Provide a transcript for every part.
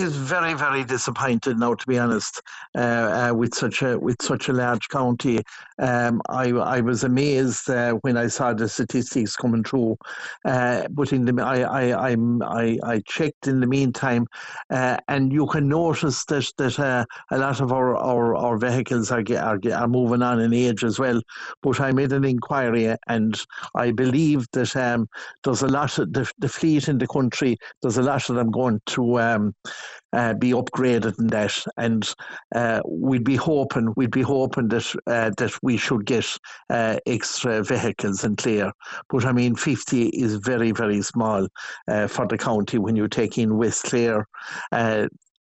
is very, very disappointed now, to be honest, uh, uh, with such a with such a large county. Um, I I was amazed uh, when I saw the statistics coming through, uh, but in the I I I I checked in the meantime, uh, and you can notice that that uh, a lot of our, our, our vehicles are, are are moving on in age as well. But I made an inquiry, and I believe that um, there's a lot of the, the fleet in the country. There's a lot of them going to um, uh, be upgraded in that, and uh, we'd be hoping we'd be hoping that uh, that we should get uh, extra vehicles in Clare. But I mean, fifty is very very small uh, for the county when you take in West Clare.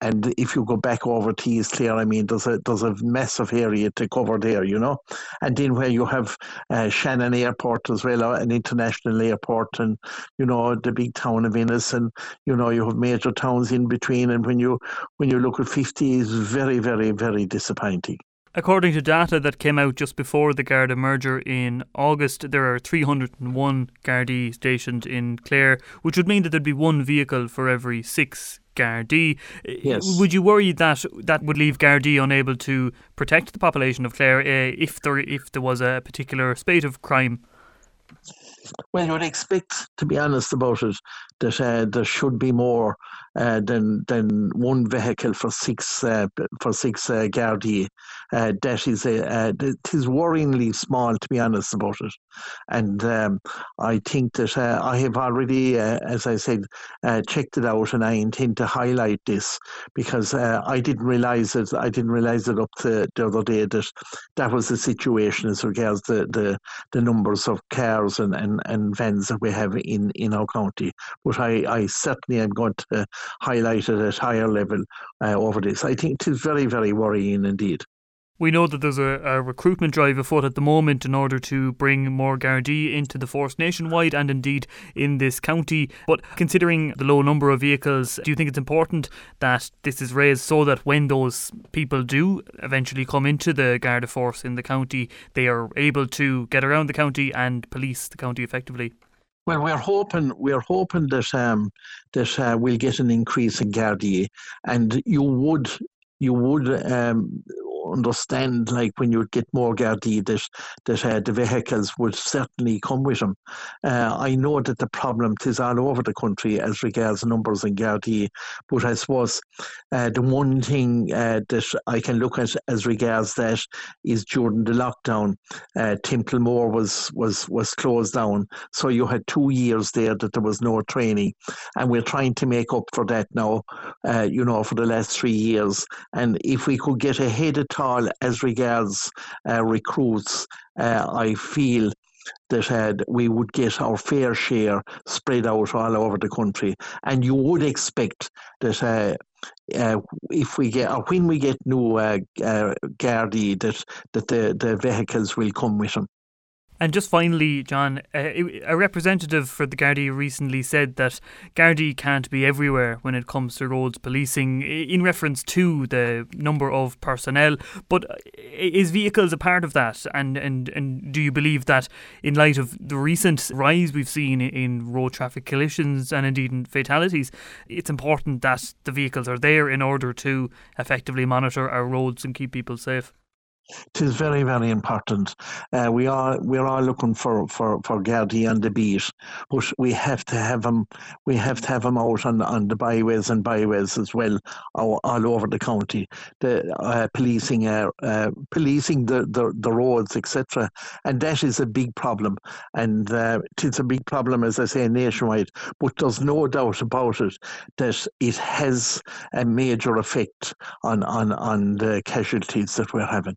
And if you go back over to East Clare, I mean, there's a there's a massive area to cover there, you know. And then where you have uh, Shannon Airport as well, uh, an international airport, and you know the big town of Ennis, and you know you have major towns in between. And when you when you look at 50, is very very very disappointing. According to data that came out just before the Garda merger in August, there are 301 Gardaí stationed in Clare, which would mean that there'd be one vehicle for every six Gardaí. Yes. Would you worry that that would leave Gardaí unable to protect the population of Clare uh, if there if there was a particular spate of crime? Well, you would expect, to be honest about it, that uh, there should be more uh, than than one vehicle for six uh, for six uh, Gardaí. Uh, that is a uh, is worryingly small, to be honest about it. And um, I think that uh, I have already, uh, as I said, uh, checked it out, and I intend to highlight this because uh, I didn't realise it. I didn't realise it up to the other day that that was the situation as regards the the, the numbers of cars and, and, and vans that we have in, in our county. But I, I certainly am going to highlight it at a higher level uh, over this. I think it is very, very worrying indeed. We know that there's a, a, recruitment drive afoot at the moment in order to bring more Gardaí into the force nationwide and indeed in this county. But considering the low number of vehicles, do you think it's important that this is raised so that when those people do eventually come into the Garda force in the county, they are able to get around the county and police the county effectively? Well, we're hoping we're hoping that um, that uh, we'll get an increase in Gardaí, and you would you would um, understand, like when you get more Gardaí, that that uh, the vehicles would certainly come with them. Uh, I know that the problem is all over the country as regards numbers in Gardaí, but I suppose uh, the one thing uh, that I can look at as regards that is during the lockdown, uh, Templemore was was was closed down, so you had two years there that there was no training, and we're trying to make up for that now. Uh, you know, for the last three years, and if we could get ahead of all as regards uh, recruits, uh, I feel that uh, we would get our fair share spread out all over the country. And you would expect that uh, uh, if we get or when we get new uh, uh, Gardaí, that that the, the vehicles will come with them. And just finally, John, a representative for the Gardaí recently said that Gardaí can't be everywhere when it comes to roads policing, in reference to the number of personnel. But is vehicles a part of that? And, and, and do you believe that, in light of the recent rise we've seen in road traffic collisions and indeed in fatalities, it's important that the vehicles are there in order to effectively monitor our roads and keep people safe? It is very, very important. Uh, we are we're all looking for for for Gardaí on the beat, but we have to have them. We have to have them out on on the byways and byways as well, all, all over the county. The uh, policing, uh, uh, policing the, the the roads, etc. And that is a big problem, and uh, it's a big problem, as I say, nationwide. But there's no doubt about it that it has a major effect on on on the casualties that we're having.